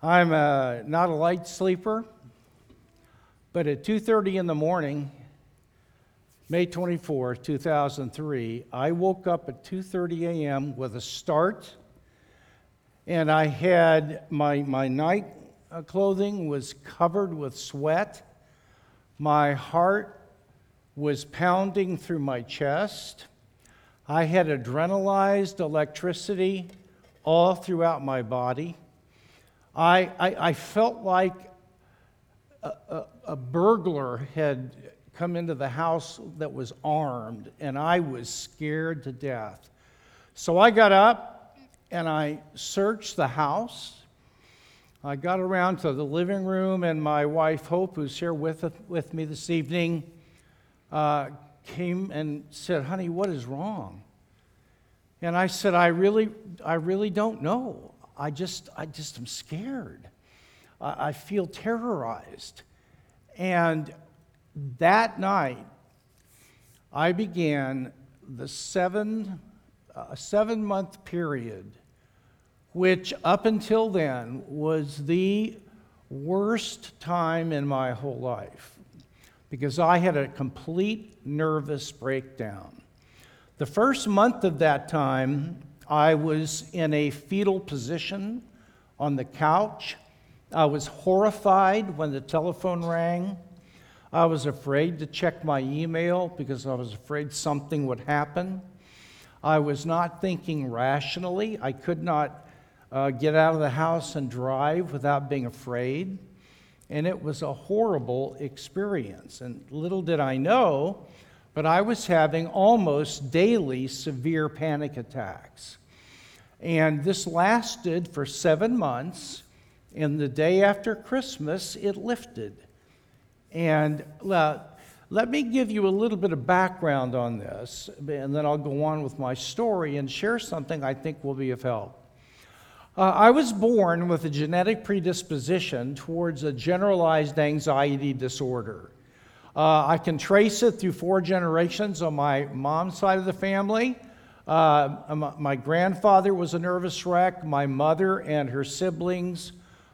I'm uh, not a light sleeper, but at 2:30 in the morning, May 24, 2003, I woke up at 2:30 a.m. with a start, and I had my my night uh, clothing was covered with sweat. My heart was pounding through my chest. I had adrenalized electricity all throughout my body. I, I, I felt like a, a, a burglar had come into the house that was armed, and I was scared to death. So I got up and I searched the house. I got around to the living room, and my wife, Hope, who's here with, with me this evening, uh, came and said, Honey, what is wrong? And I said, I really, I really don't know. I just, I just am scared. I, I feel terrorized. And that night, I began the seven, uh, seven month period, which up until then was the worst time in my whole life because I had a complete nervous breakdown. The first month of that time, I was in a fetal position on the couch. I was horrified when the telephone rang. I was afraid to check my email because I was afraid something would happen. I was not thinking rationally. I could not uh, get out of the house and drive without being afraid. And it was a horrible experience. And little did I know but I was having almost daily severe panic attacks. And this lasted for seven months. And the day after Christmas, it lifted. And uh, let me give you a little bit of background on this, and then I'll go on with my story and share something I think will be of help. Uh, I was born with a genetic predisposition towards a generalized anxiety disorder. Uh, I can trace it through four generations on my mom's side of the family. Uh, my grandfather was a nervous wreck. My mother and her siblings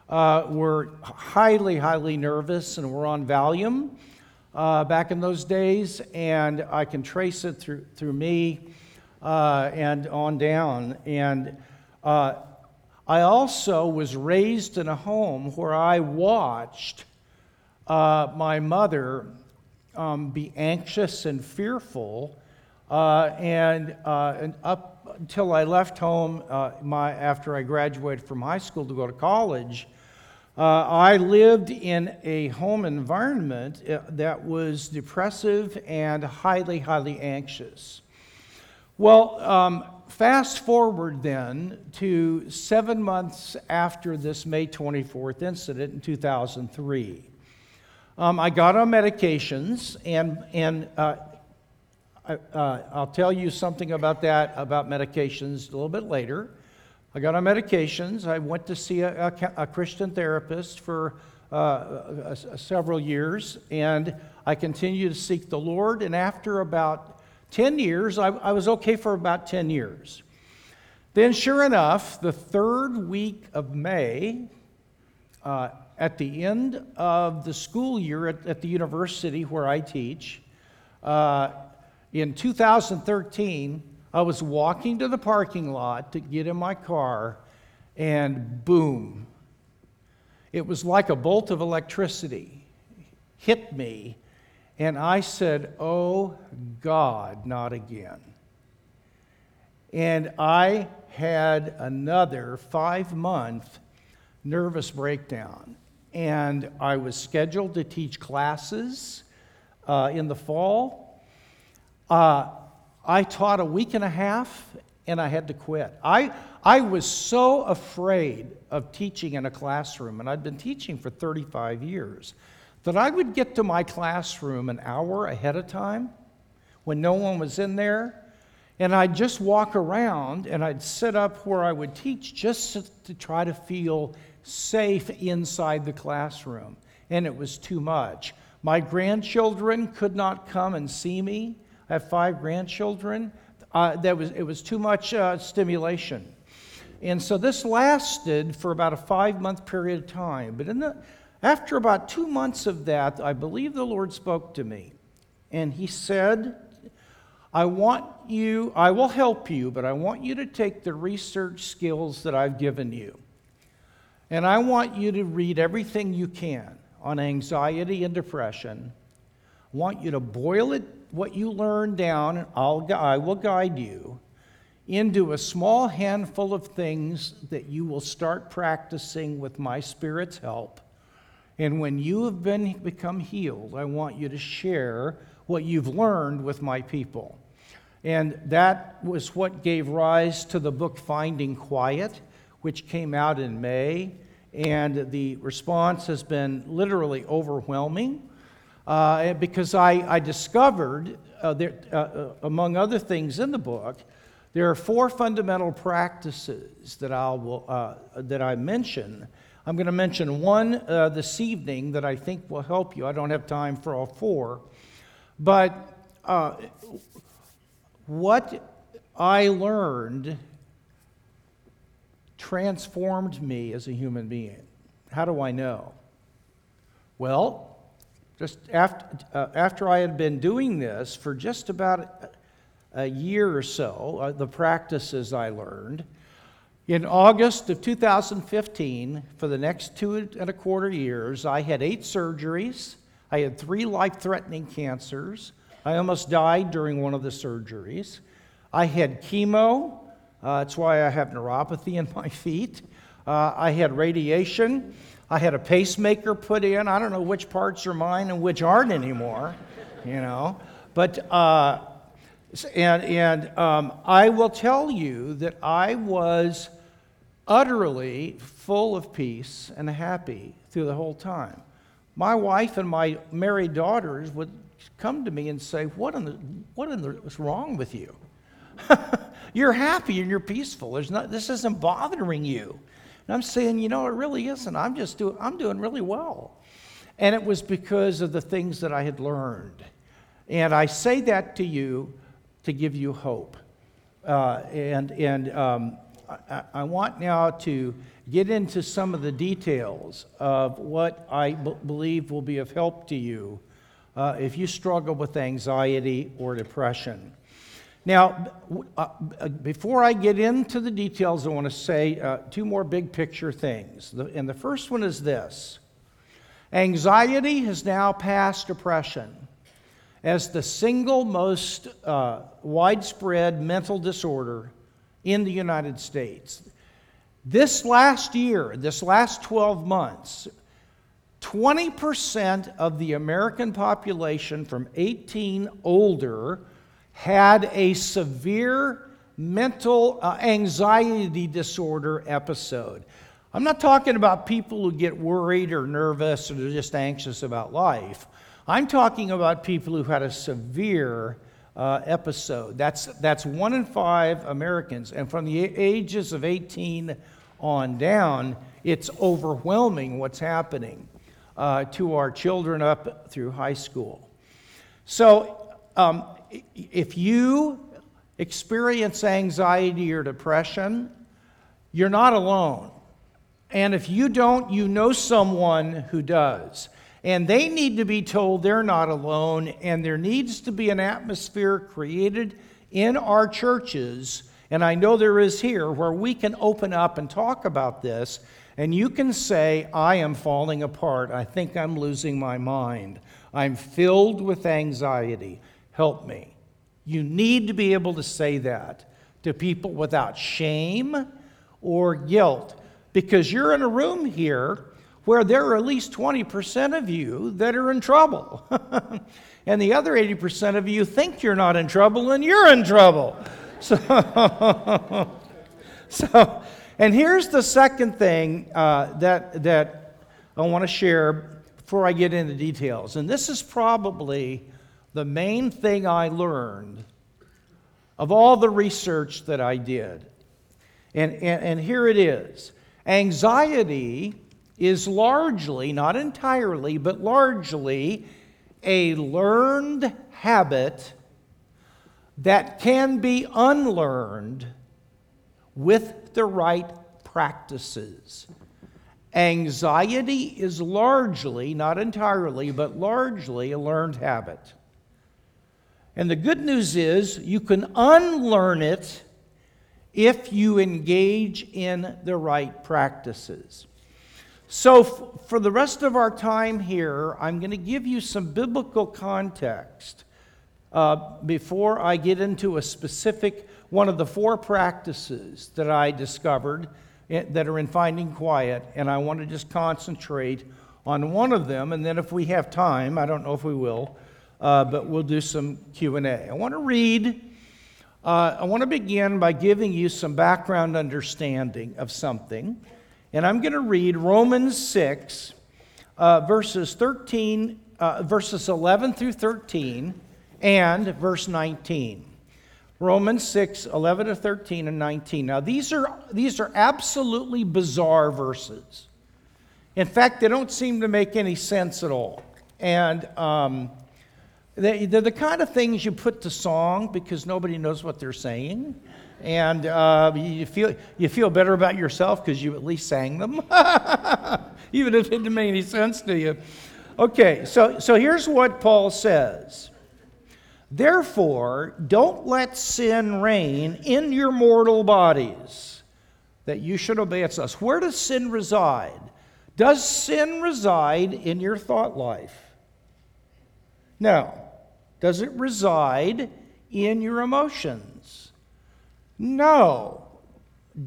uh, were highly, highly nervous and were on Valium uh, back in those days. And I can trace it through, through me uh, and on down. And uh, I also was raised in a home where I watched my mother um, be anxious and fearful. Uh, and, uh, and, up until I left home uh, my, after I graduated from high school to go to college, uh, I lived in a home environment uh, that was depressive and highly, highly anxious. Well, um, fast forward then to seven months after this May 24th incident in 2003. Um, I got on medications, and, and uh, I, will uh, tell you something about that, about medications, a little bit later. I got on medications. I went to see a, a, a Christian therapist for uh, several years, and I continued to seek the Lord. And after about 10 years, I, I was okay for about 10 years. Then, sure enough, the third week of May, uh, at the end of the school year at, at the university where I teach, uh, in 2013, I was walking to the parking lot to get in my car, and boom, it was like a bolt of electricity hit me, and I said, Oh God, not again. And I had another five month nervous breakdown and I was scheduled to teach classes uh, in the fall. Uh, I taught a week and a half and I had to quit. I, I was so afraid of teaching in a classroom, and I'd been teaching for 35 years, that I would get to my classroom an hour ahead of time when no one was in there, and I'd just walk around and I'd sit up where I would teach just to, to try to feel safe inside the classroom, and it was too much. My grandchildren could not come and see me. I have five grandchildren. Uh, that was, it was too much uh, stimulation. And so this lasted for about a five month period of time. But in the, after about two months of that, I believe the Lord spoke to me. And He said, I want you, I will help you, but I want you to take the research skills that I've given you. And I want you to read everything you can on anxiety and depression. I want you to boil it, what you learn down, and I'll, I will guide you into a small handful of things that you will start practicing with my Spirit's help. And when you have been, become healed, I want you to share what you've learned with my people. And that was what gave rise to the book Finding Quiet, which came out in May. And the response has been literally overwhelming uh, because I, I discovered, uh, there, uh, uh among other things in the book, there are four fundamental practices that, I'll, uh, that I mention. I'm going to mention one uh, this evening that I think will help you. I don't have time for all four. But what I learned transformed me as a human being. How do I know? Well, just after, uh, after I had been doing this for just about a year or so, uh, the practices I learned, in August of 2015, for the next two and a quarter years, I had eight surgeries. I had three life threatening cancers. I almost died during one of the surgeries. I had chemo. Uh, that's why I have neuropathy in my feet. Uh, I had radiation. I had a pacemaker put in. I don't know which parts are mine and which aren't anymore, you know. But uh, and, and um, I will tell you that I was utterly full of peace and happy through the whole time. My wife and my married daughters would come to me and say, What in the, what in the, what's wrong with you? you're happy and you're peaceful. There's not, this isn't bothering you. And I'm saying, You know, it really isn't. I'm just doing, I'm doing really well. And it was because of the things that I had learned. And I say that to you to give you hope. Uh, and and um, I, I, want now to get into some of the details of what I b- believe will be of help to you uh, if you struggle with anxiety or depression. Now, uh, before I get into the details, I want to say uh, two more big picture things. And the first one is this anxiety has now passed depression as the single most uh, widespread mental disorder in the United States. This last year, this last 12 months, 20% of the American population from 18 older had a severe mental uh, anxiety disorder episode. I'm not talking about people who get worried or nervous or just anxious about life. I'm talking about people who had a severe uh, episode. That's, that's one in five Americans. And from the ages of 18 on down, it's overwhelming what's happening uh, to our children up through high school. So, um, if you experience anxiety or depression, you're not alone. And if you don't, you know someone who does. And they need to be told they're not alone, and there needs to be an atmosphere created in our churches, and I know there is here, where we can open up and talk about this, and you can say, I am falling apart. I think I'm losing my mind. I'm filled with anxiety. Help me. You need to be able to say that to people without shame or guilt because you're in a room here where there are at least 20% of you that are in trouble. and the other 80% of you think you're not in trouble and you're in trouble. So, so and here's the second thing uh, that, that I want to share before I get into details. And this is probably the main thing I learned of all the research that I did. And, and, and here it is anxiety is largely, not entirely, but largely a learned habit that can be unlearned with the right practices. Anxiety is largely, not entirely, but largely a learned habit. And the good news is you can unlearn it if you engage in the right practices. So, f- for the rest of our time here, I'm going to give you some biblical context uh, before I get into a specific one of the four practices that I discovered eh, that are in Finding Quiet, and I want to just concentrate on one of them. And then, if we have time, I don't know if we will, uh, but we'll do some Q and A. I want to read. Uh, I want to begin by giving you some background understanding of something, and I'm going to read Romans six, uh, verses thirteen, uh, verses eleven through thirteen, and verse nineteen. Romans 6, 11 to 13 and 19. Now, these are, these are absolutely bizarre verses. In fact, they don't seem to make any sense at all. And um, they, are the kind of things you put to song because nobody knows what they're saying. And uh, you, feel, you feel better about yourself because you at least sang them, even if it didn't make any sense to you. Okay, so, so here's what Paul says Therefore, don't let sin reign in your mortal bodies, that you should obey its lusts. Where does sin reside? Does sin reside in your thought life? No. Does it reside in your emotions? No.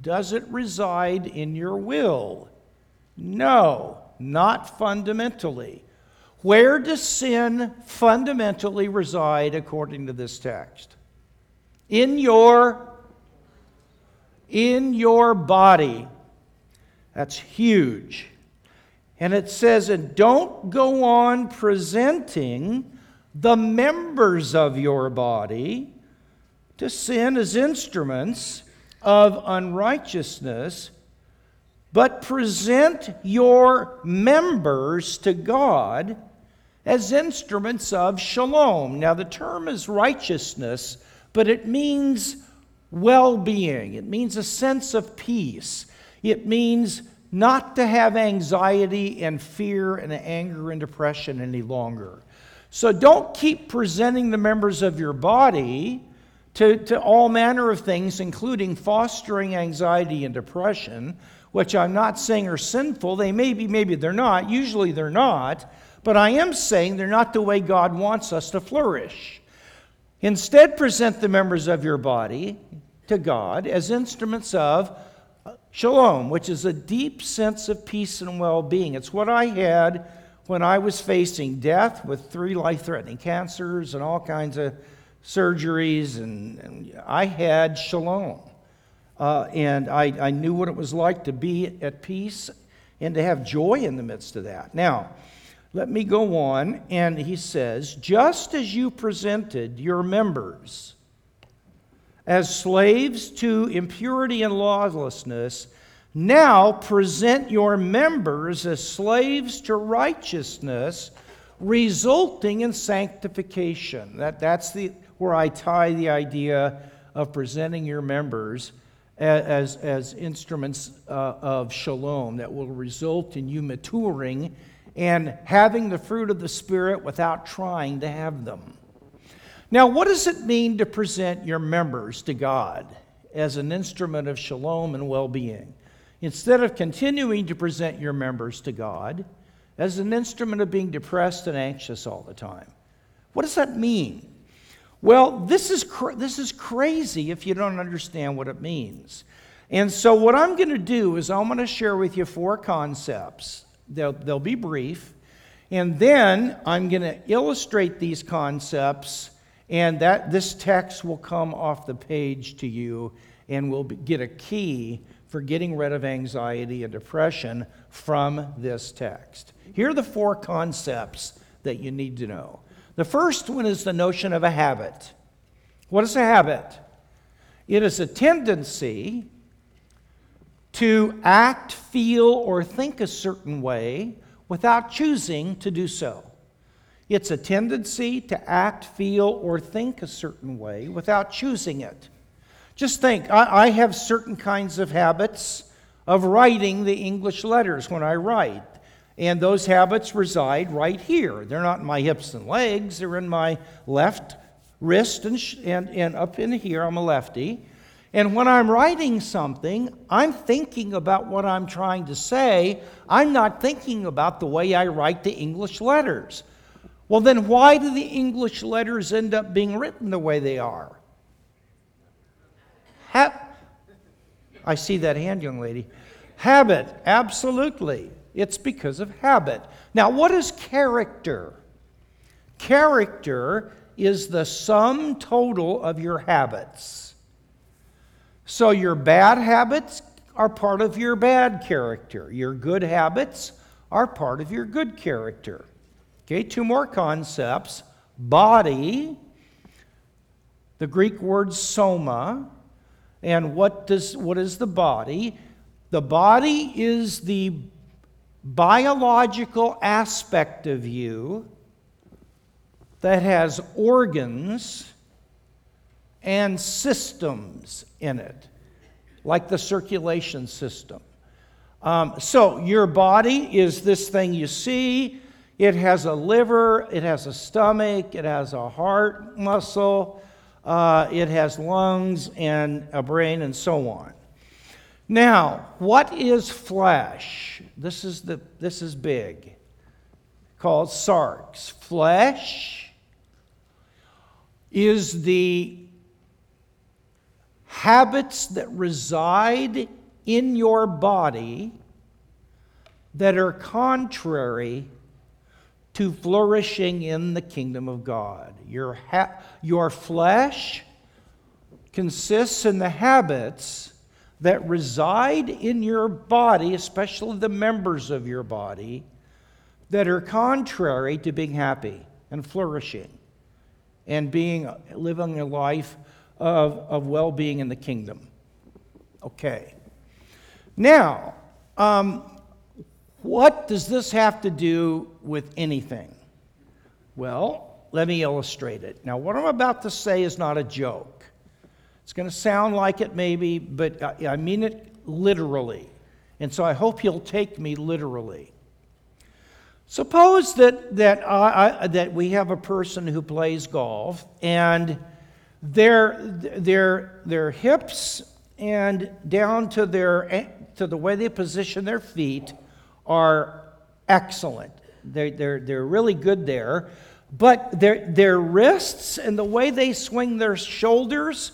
Does it reside in your will? No, not fundamentally. Where does sin fundamentally reside according to this text? In your in your body. That's huge. And it says, and don't go on presenting the members of your body to sin as instruments of unrighteousness, but present your members to God as instruments of shalom. Now, the term is righteousness, but it means well being, it means a sense of peace, it means not to have anxiety and fear and anger and depression any longer. So don't keep presenting the members of your body to, to all manner of things, including fostering anxiety and depression, which I'm not saying are sinful. They may be, maybe they're not. Usually they're not. But I am saying they're not the way God wants us to flourish. Instead, present the members of your body to God as instruments of shalom, which is a deep sense of peace and well being. It's what I had when I was facing death with three life threatening cancers and all kinds of surgeries, and, and I had shalom. Uh, and I, I knew what it was like to be at peace and to have joy in the midst of that. Now, let me go on, and he says, just as you presented your members as slaves to impurity and lawlessness, now present your members as slaves to righteousness, resulting in sanctification. That, that's the, where I tie the idea of presenting your members as, as, instruments uh, of shalom that will result in you maturing and having the fruit of the Spirit without trying to have them. Now, what does it mean to present your members to God as an instrument of shalom and well being? Instead of continuing to present your members to God as an instrument of being depressed and anxious all the time. What does that mean? Well, this is, cr- this is crazy if you don't understand what it means. And so, what I'm going to do is I'm going to share with you four concepts. They'll, they'll be brief. And then I'm going to illustrate these concepts, and that this text will come off the page to you, and we'll get a key for getting rid of anxiety and depression from this text. Here are the four concepts that you need to know. The first one is the notion of a habit. What is a habit? It is a tendency to act, feel, or think a certain way without choosing to do so. It's a tendency to act, feel, or think a certain way without choosing it. Just think, I, I have certain kinds of habits of writing the English letters when I write. And those habits reside right here. They're not in my hips and legs, they're in my left wrist and, sh- and, and up in here. I'm a lefty. And when I'm writing something, I'm thinking about what I'm trying to say. I'm not thinking about the way I write the English letters. Well, then why do the English letters end up being written the way they are? Ha- I see that hand, young lady. Habit, absolutely. It's because of habit. Now, what is character? Character is the sum total of your habits. So, your bad habits are part of your bad character, your good habits are part of your good character. Okay, two more concepts body, the Greek word soma, and what, does, what is the body? The body is the biological aspect of you that has organs and systems in it, like the circulation system. Um, so, your body is this thing you see. It has a liver, it has a stomach, it has a heart muscle, uh, it has lungs and a brain, and so on. Now, what is flesh? This is, the, this is big, called sarx. Flesh is the habits that reside in your body that are contrary to flourishing in the kingdom of God. Your, ha- your flesh consists in the habits that reside in your body, especially the members of your body, that are contrary to being happy and flourishing and being living a life of, of well-being in the kingdom. Okay. Now, um, what does this have to do with anything? Well, let me illustrate it. Now, what I'm about to say is not a joke. It's going to sound like it maybe, but I, mean it literally. And so I hope you'll take me literally. Suppose that, that, I, I, that we have a person who plays golf and their, their, their hips and down to, their, to the way they position their feet are excellent. They're, they're, they're really good there. But their, their wrists and the way they swing their shoulders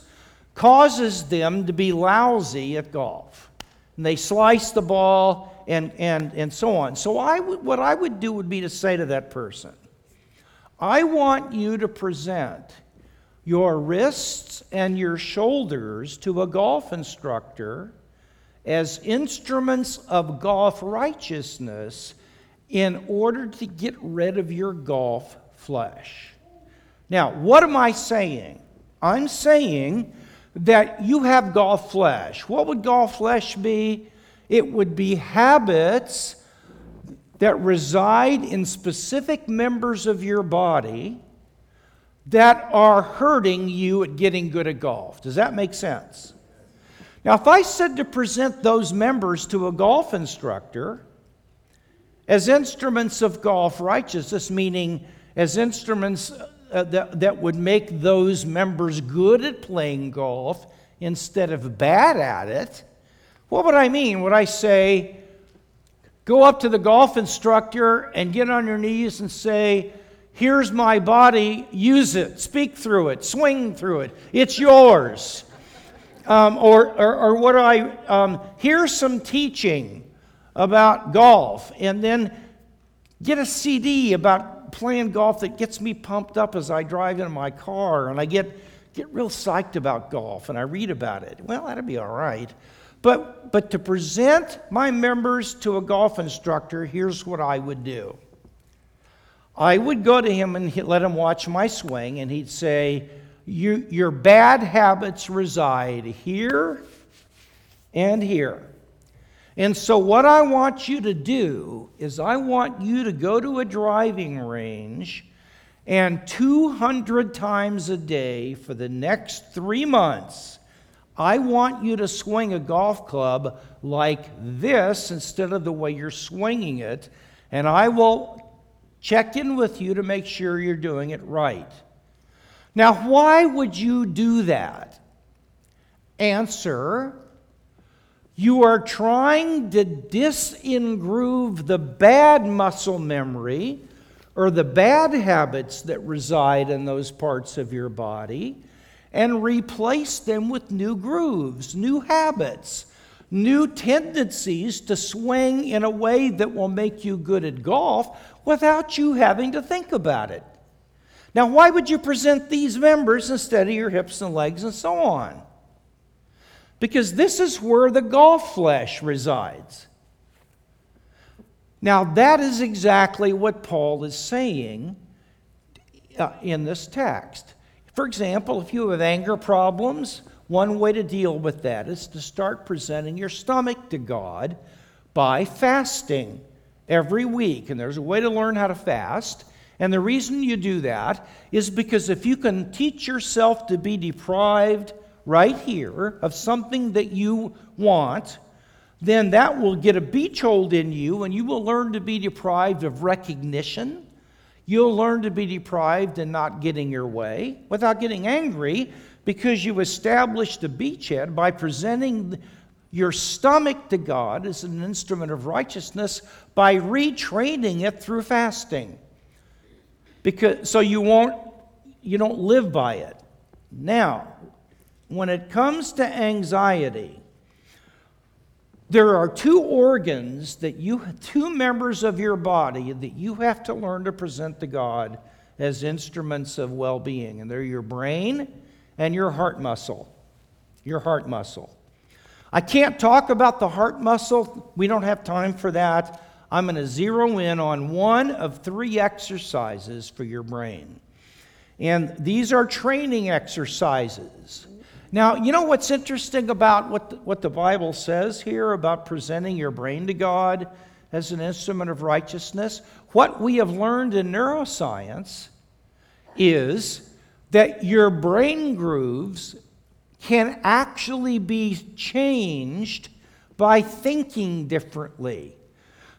causes them to be lousy at golf. And they slice the ball and, and, and so on. So, I what I would do would be to say to that person, I want you to present your wrists and your shoulders to a golf instructor as instruments of golf righteousness in order to get rid of your golf flesh. Now, what am I saying? I'm saying that you have golf flesh. What would golf flesh be? It would be habits that reside in specific members of your body that are hurting you at getting good at golf. Does that make sense? Now, if I said to present those members to a golf instructor as instruments of golf righteousness, meaning as instruments uh, that, that would make those members good at playing golf instead of bad at it, what would I mean? Would I say, go up to the golf instructor and get on your knees and say, Here's my body, use it, speak through it, swing through it, it's yours. Um, or, or, or what I, um, here's some teaching about golf, and then get a CD about playing golf that gets me pumped up as I drive in my car, and I get, get real psyched about golf, and I read about it. Well, that'd be all right. But, but to present my members to a golf instructor, here's what I would do. I would go to him and let him watch my swing, and he'd say, you, Your bad habits reside here and here. And so, what I want you to do is, I want you to go to a driving range and 200 times a day for the next three months, I want you to swing a golf club like this instead of the way you're swinging it, and I will check in with you to make sure you're doing it right. Now, why would you do that? Answer You are trying to disengroove the bad muscle memory or the bad habits that reside in those parts of your body and replace them with new grooves, new habits, new tendencies to swing in a way that will make you good at golf without you having to think about it. Now, why would you present these members instead of your hips and legs and so on? Because this is where the golf flesh resides. Now, that is exactly what Paul is saying uh, in this text. For example, if you have anger problems, one way to deal with that is to start presenting your stomach to God by fasting every week. And there's a way to learn how to fast. And the reason you do that is because if you can teach yourself to be deprived right here of something that you want, then that will get a beach hold in you and you will learn to be deprived of recognition. You'll learn to be deprived and not getting your way without getting angry because you established a beachhead by presenting your stomach to God as an instrument of righteousness by retraining it through fasting because so you won't you don't live by it. Now when it comes to anxiety there are two organs that you two members of your body that you have to learn to present to god as instruments of well-being and they're your brain and your heart muscle your heart muscle. I can't talk about the heart muscle. We don't have time for that I'm going to zero in on one of three exercises for your brain. And these are training exercises. Now, you know what's interesting about what the, what the Bible says here about presenting your brain to God as an instrument of righteousness? What we have learned in neuroscience is that your brain grooves can actually be changed by thinking differently.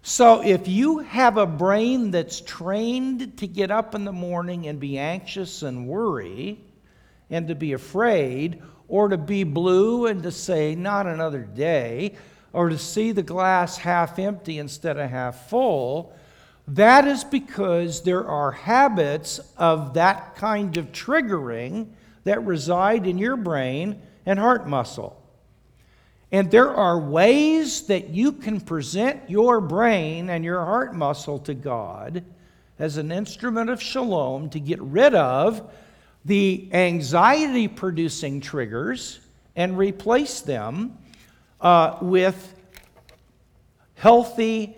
So, if you have a brain that's trained to get up in the morning and be anxious and worry and to be afraid, or to be blue and to say, not another day, or to see the glass half empty instead of half full, that is because there are habits of that kind of triggering that reside in your brain and heart muscle. And there are ways that you can present your brain and your heart muscle to God as an instrument of shalom to get rid of the anxiety producing triggers and replace them uh, with healthy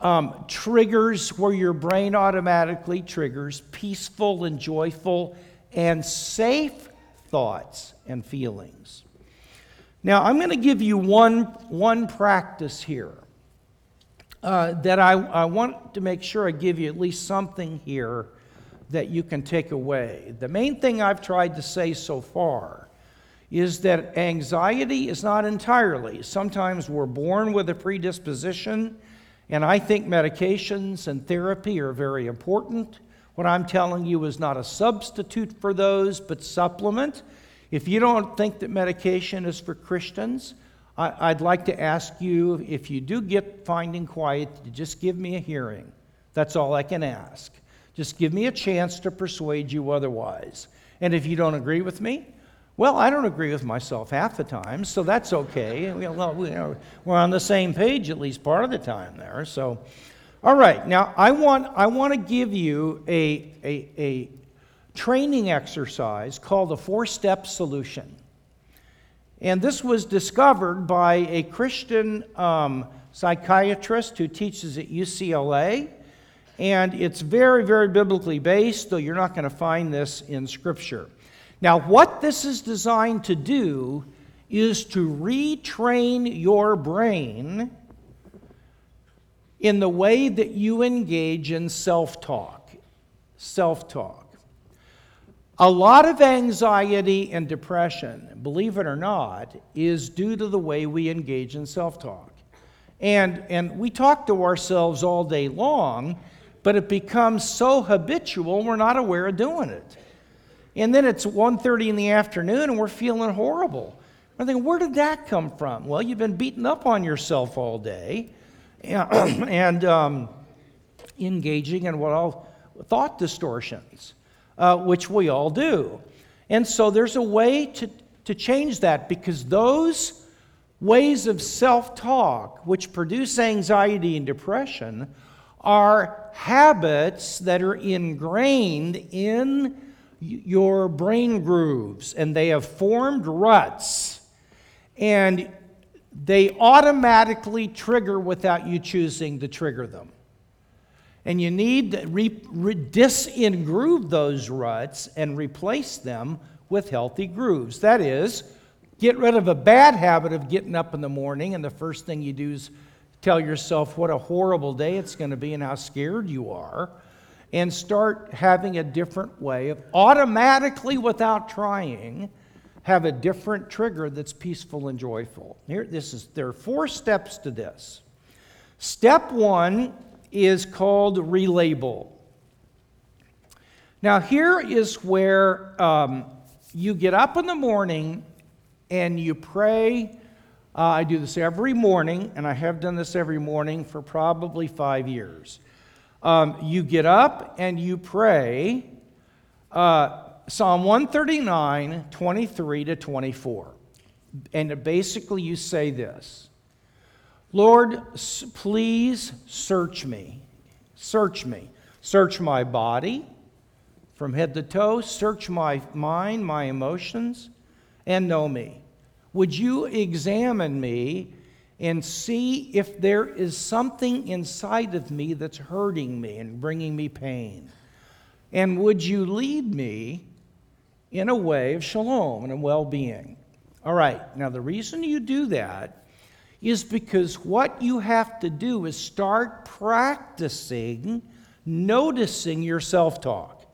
um, triggers where your brain automatically triggers peaceful and joyful and safe thoughts and feelings. Now, I'm going to give you one, one practice here uh, that I, I want to make sure I give you at least something here that you can take away. The main thing I've tried to say so far is that anxiety is not entirely. Sometimes we're born with a predisposition, and I think medications and therapy are very important. What I'm telling you is not a substitute for those, but supplement. If you don't think that medication is for Christians, I, would like to ask you if you do get finding quiet, to just give me a hearing. That's all I can ask. Just give me a chance to persuade you otherwise. And if you don't agree with me, well, I don't agree with myself half the time, so that's okay. Well, we're on the same page at least part of the time there. So, all right. Now, I want I want to give you a a, a training exercise called the four step solution. And this was discovered by a Christian um, psychiatrist who teaches at UCLA. And it's very, very biblically based, though you're not going to find this in Scripture. Now, what this is designed to do is to retrain your brain in the way that you engage in self talk. Self talk. A lot of anxiety and depression, believe it or not, is due to the way we engage in self talk. And, and we talk to ourselves all day long, but it becomes so habitual we're not aware of doing it. And then it's 1.30 in the afternoon and we're feeling horrible. I'm thinking, where did that come from? Well, you've been beating up on yourself all day and um, engaging in what I'll thought distortions, uh, which we all do. And so there's a way to, to change that because those ways of self talk, which produce anxiety and depression, are habits that are ingrained in your brain grooves and they have formed ruts and they automatically trigger without you choosing to trigger them. And you need to re- re- disengroove those ruts and replace them with healthy grooves. That is, get rid of a bad habit of getting up in the morning, and the first thing you do is tell yourself what a horrible day it's going to be and how scared you are, and start having a different way of automatically, without trying, have a different trigger that's peaceful and joyful. Here, this is there are four steps to this. Step one is called relabel. Now, here is where um, you get up in the morning and you pray. Uh, I do this every morning, and I have done this every morning for probably five years. Um, you get up and you pray uh, Psalm 139, 23 to 24. And basically, you say this Lord, please search me. Search me. Search my body from head to toe. Search my mind, my emotions, and know me. Would you examine me and see if there is something inside of me that's hurting me and bringing me pain? And would you lead me in a way of shalom and well being? All right, now the reason you do that is because what you have to do is start practicing noticing your self talk.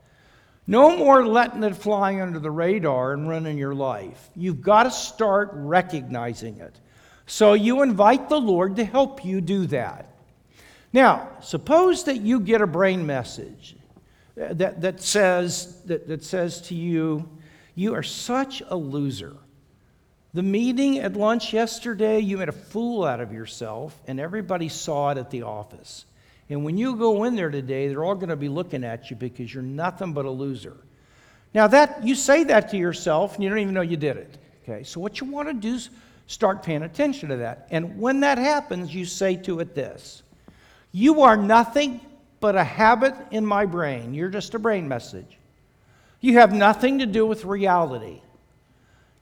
No more letting it fly under the radar and running your life. You've got to start recognizing it. So you invite the Lord to help you do that. Now, suppose that you get a brain message uh, that, that, says, that, that says to you, You are such a loser. The meeting at lunch yesterday, you made a fool out of yourself, and everybody saw it at the office. And when you go in there today, they're all going to be looking at you because you're nothing but a loser. Now that you say that to yourself and you don't even know you did it. Okay? So what you want to do is start paying attention to that. And when that happens, you say to it this. You are nothing but a habit in my brain. You're just a brain message. You have nothing to do with reality.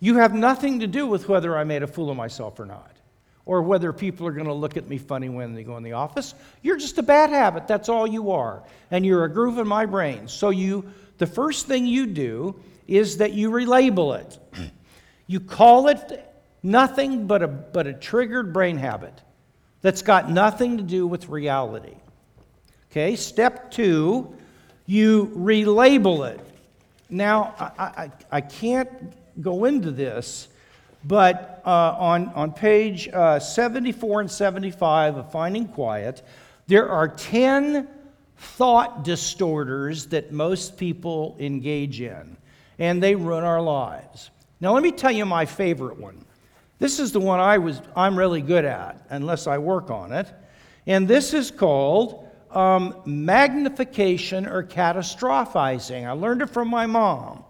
You have nothing to do with whether I made a fool of myself or not, or whether people are going to look at me funny when they go in the office. You're just a bad habit. That's all you are. And you're a groove in my brain. So you the first thing you do is that you relabel it. You call it nothing but a, but a triggered brain habit that's got nothing to do with reality. Okay, step two, you relabel it. Now, I, I, I can't go into this, but uh, on, on page uh, 74 and 75 of Finding Quiet, there are 10 thought distorters that most people engage in, and they ruin our lives. Now, let me tell you my favorite one. This is the one I was, I'm really good at, unless I work on it. And this is called um, magnification or catastrophizing. I learned it from my mom.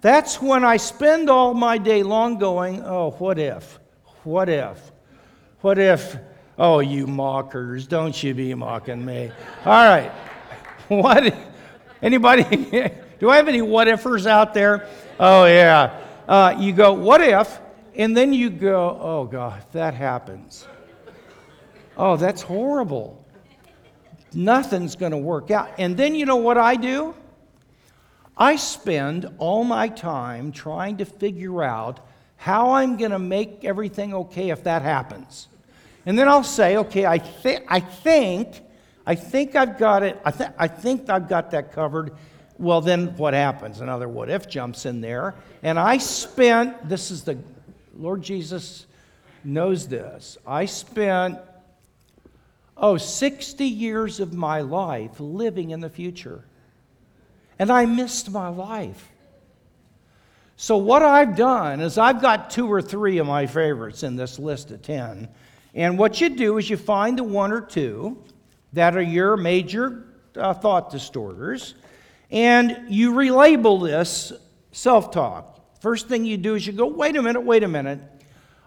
That's when I spend all my day long going, oh, what if? What if? What if? Oh, you mockers, don't you be mocking me. All right. What? Anybody? Do I have any what ifers out there? Oh, yeah. Uh, you go, what if? And then you go, oh, God, if that happens. Oh, that's horrible. Nothing's going to work out. And then you know what I do? I spend all my time trying to figure out how I'm going to make everything okay if that happens. And then I'll say, okay, I, th- I think, I think I've got it, I, th- I think I've got that covered. well, then what happens? Another what if jumps in there. And I spent, this is the, Lord Jesus knows this. I spent, oh, 60 years of my life living in the future. And I missed my life. So, what I've done is I've got two or three of my favorites in this list of 10. And what you do is you find the one or two that are your major uh, thought distorters, and you relabel this self talk. First thing you do is you go, wait a minute, wait a minute.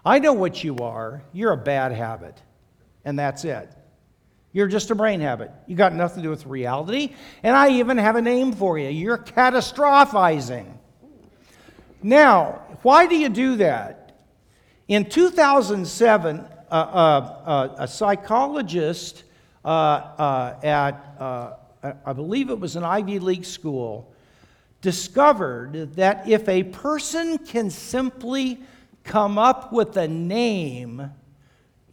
I know what you are. You're a bad habit. And that's it. You're just a brain habit. You got nothing to do with reality. And I even have a name for you. You're catastrophizing. Now, why do you do that? In 2007, uh, uh, uh, a psychologist uh, uh, at, uh, I believe it was an Ivy League school, discovered that if a person can simply come up with a name,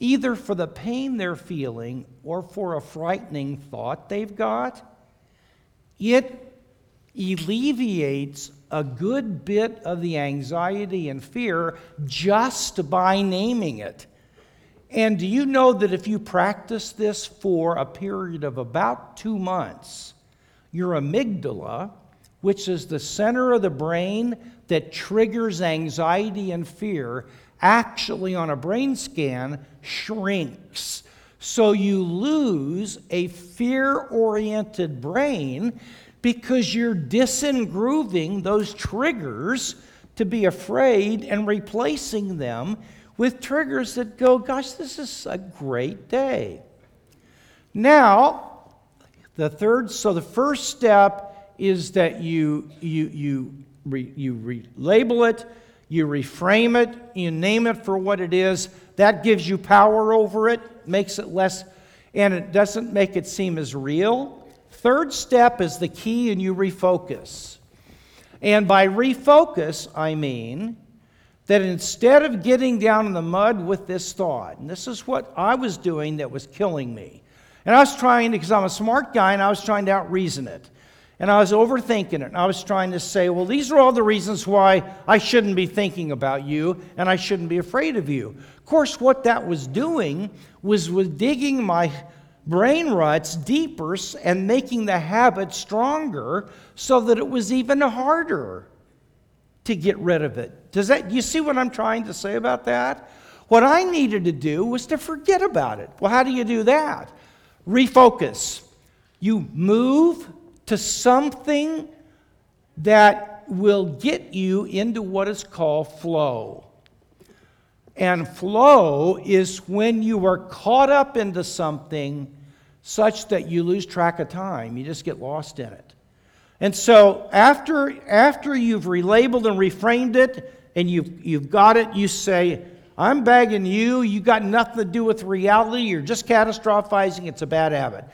either for the pain they're feeling or for a frightening thought they've got, it alleviates a good bit of the anxiety and fear just by naming it. And do you know that if you practice this for a period of about two months, your amygdala, which is the center of the brain that triggers anxiety and fear, actually on a brain scan shrinks. So you lose a fear oriented brain because you're disengrooving those triggers to be afraid and replacing them with triggers that go, gosh, this is a great day. Now, the third, so the first step is that you, you, you, re, you relabel it, you reframe it, you name it for what it is. That gives you power over it, makes it less, and it doesn't make it seem as real. Third step is the key, and you refocus. And by refocus, I mean that instead of getting down in the mud with this thought, and this is what I was doing that was killing me, and I was trying, because I'm a smart guy, and I was trying to outreason it. And I was overthinking it. And I was trying to say, well, these are all the reasons why I shouldn't be thinking about you and I shouldn't be afraid of you. Of course, what that was doing was, was digging my brain ruts deeper and making the habit stronger so that it was even harder to get rid of it. Does that you see what I'm trying to say about that? What I needed to do was to forget about it. Well, how do you do that? Refocus. You move to something that will get you into what is called flow. And flow is when you are caught up into something such that you lose track of time. You just get lost in it. And so after, after you've relabeled and reframed it and you've, you've got it, you say, I'm bagging you. You got nothing to do with reality. You're just catastrophizing. It's a bad habit.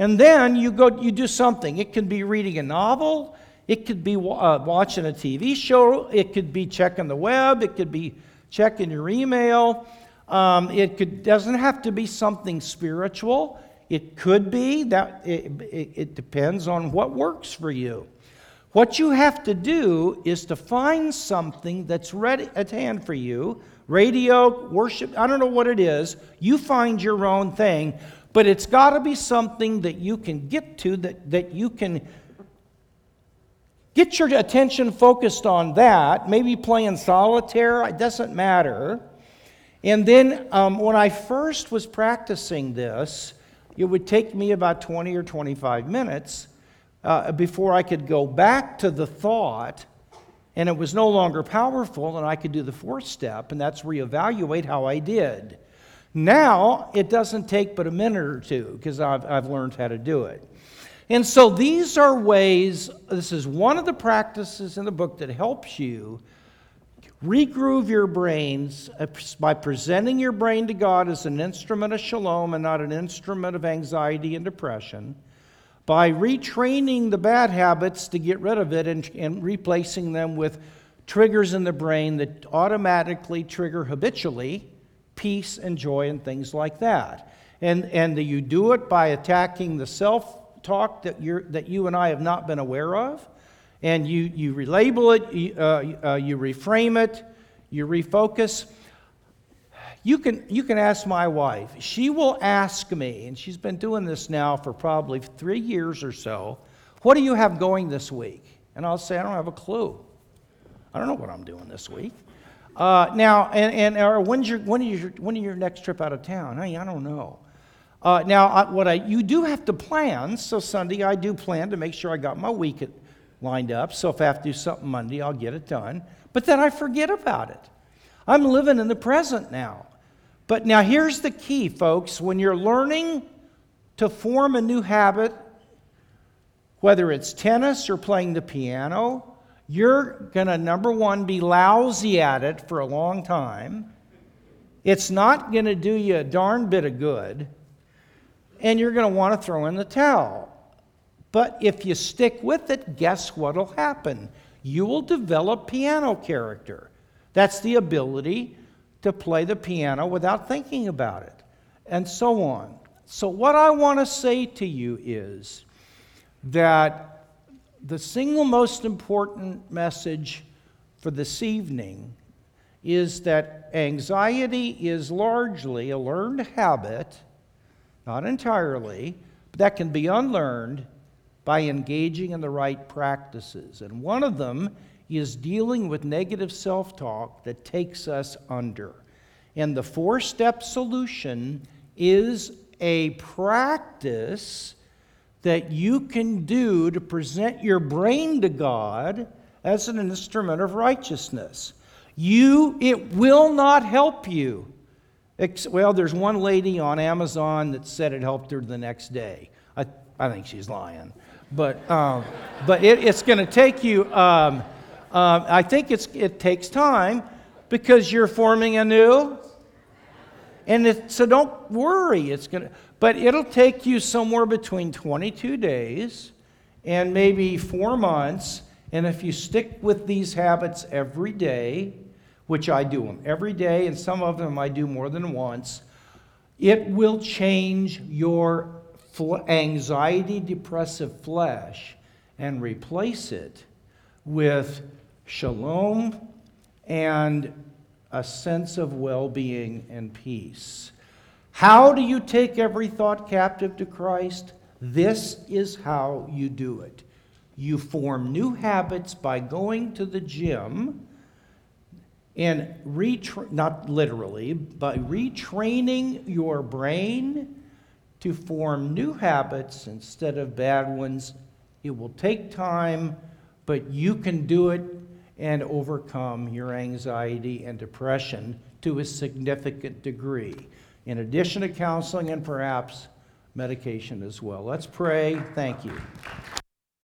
And then you go, you do something. It could be reading a novel. It could be uh, watching a TV show. It could be checking the web. It could be checking your email. Um, it could, doesn't have to be something spiritual. It could be that it, it, it depends on what works for you. What you have to do is to find something that's ready at hand for you radio, worship, I don't know what it is. You find your own thing, but it's got to be something that you can get to, that, that you can get your attention focused on that. Maybe playing solitaire, it doesn't matter. And then um, when I first was practicing this, it would take me about 20 or 25 minutes uh, before I could go back to the thought and it was no longer powerful, and I could do the fourth step, and that's reevaluate how I did. Now, it doesn't take but a minute or two because I've, I've learned how to do it. And so these are ways, this is one of the practices in the book that helps you regroove your brains uh, by presenting your brain to God as an instrument of shalom and not an instrument of anxiety and depression by retraining the bad habits to get rid of it and, and replacing them with triggers in the brain that automatically trigger habitually peace and joy and things like that. And, and you do it by attacking the self talk that, you're, that you and I have not been aware of, and you, you relabel it, you, uh, uh, you reframe it, you refocus, you can, you can ask my wife. She will ask me, and she's been doing this now for probably three years or so, what do you have going this week? And I'll say, I don't have a clue. I don't know what I'm doing this week. Uh, now, and, and or when's your, when, is your, when is your next trip out of town? Hey, I don't know. Uh, now, I, what I, you do have to plan. So Sunday, I do plan to make sure I got my week lined up. So if I have to do something Monday, I'll get it done. But then I forget about it. I'm living in the present now. But now here's the key, folks. When you're learning to form a new habit, whether it's tennis or playing the piano, you're going to, number one, be lousy at it for a long time. It's not going to do you a darn bit of good. And you're going to want to throw in the towel. But if you stick with it, guess what will happen? You will develop piano character. That's the ability to play the piano without thinking about it, and so on. So, what I want to say to you is that the single most important message for this evening is that anxiety is largely a learned habit, not entirely, but that can be unlearned by engaging in the right practices. And one of them is dealing with negative self talk that takes us under. And the four step solution is a practice that you can do to present your brain to God as an instrument of righteousness. You, it will not help you. Well, there's one lady on Amazon that said it helped her the next day. I, I think she's lying. But, um, but it, it's going to take you. Um, um, I think it's, it takes time because you're forming a new. And it, so don't worry. It's gonna, but it'll take you somewhere between 22 days and maybe four months. And if you stick with these habits every day, which I do them every day, and some of them I do more than once, it will change your anxiety depressive flesh and replace it with shalom, and a sense of well being and peace. How do you take every thought captive to Christ? This is how you do it. You form new habits by going to the gym and retra- not literally, but retraining your brain to form new habits instead of bad ones. It will take time, but you can do it and overcome your anxiety and depression to a significant degree, in addition to counseling and perhaps medication as well. Let's pray. Thank you.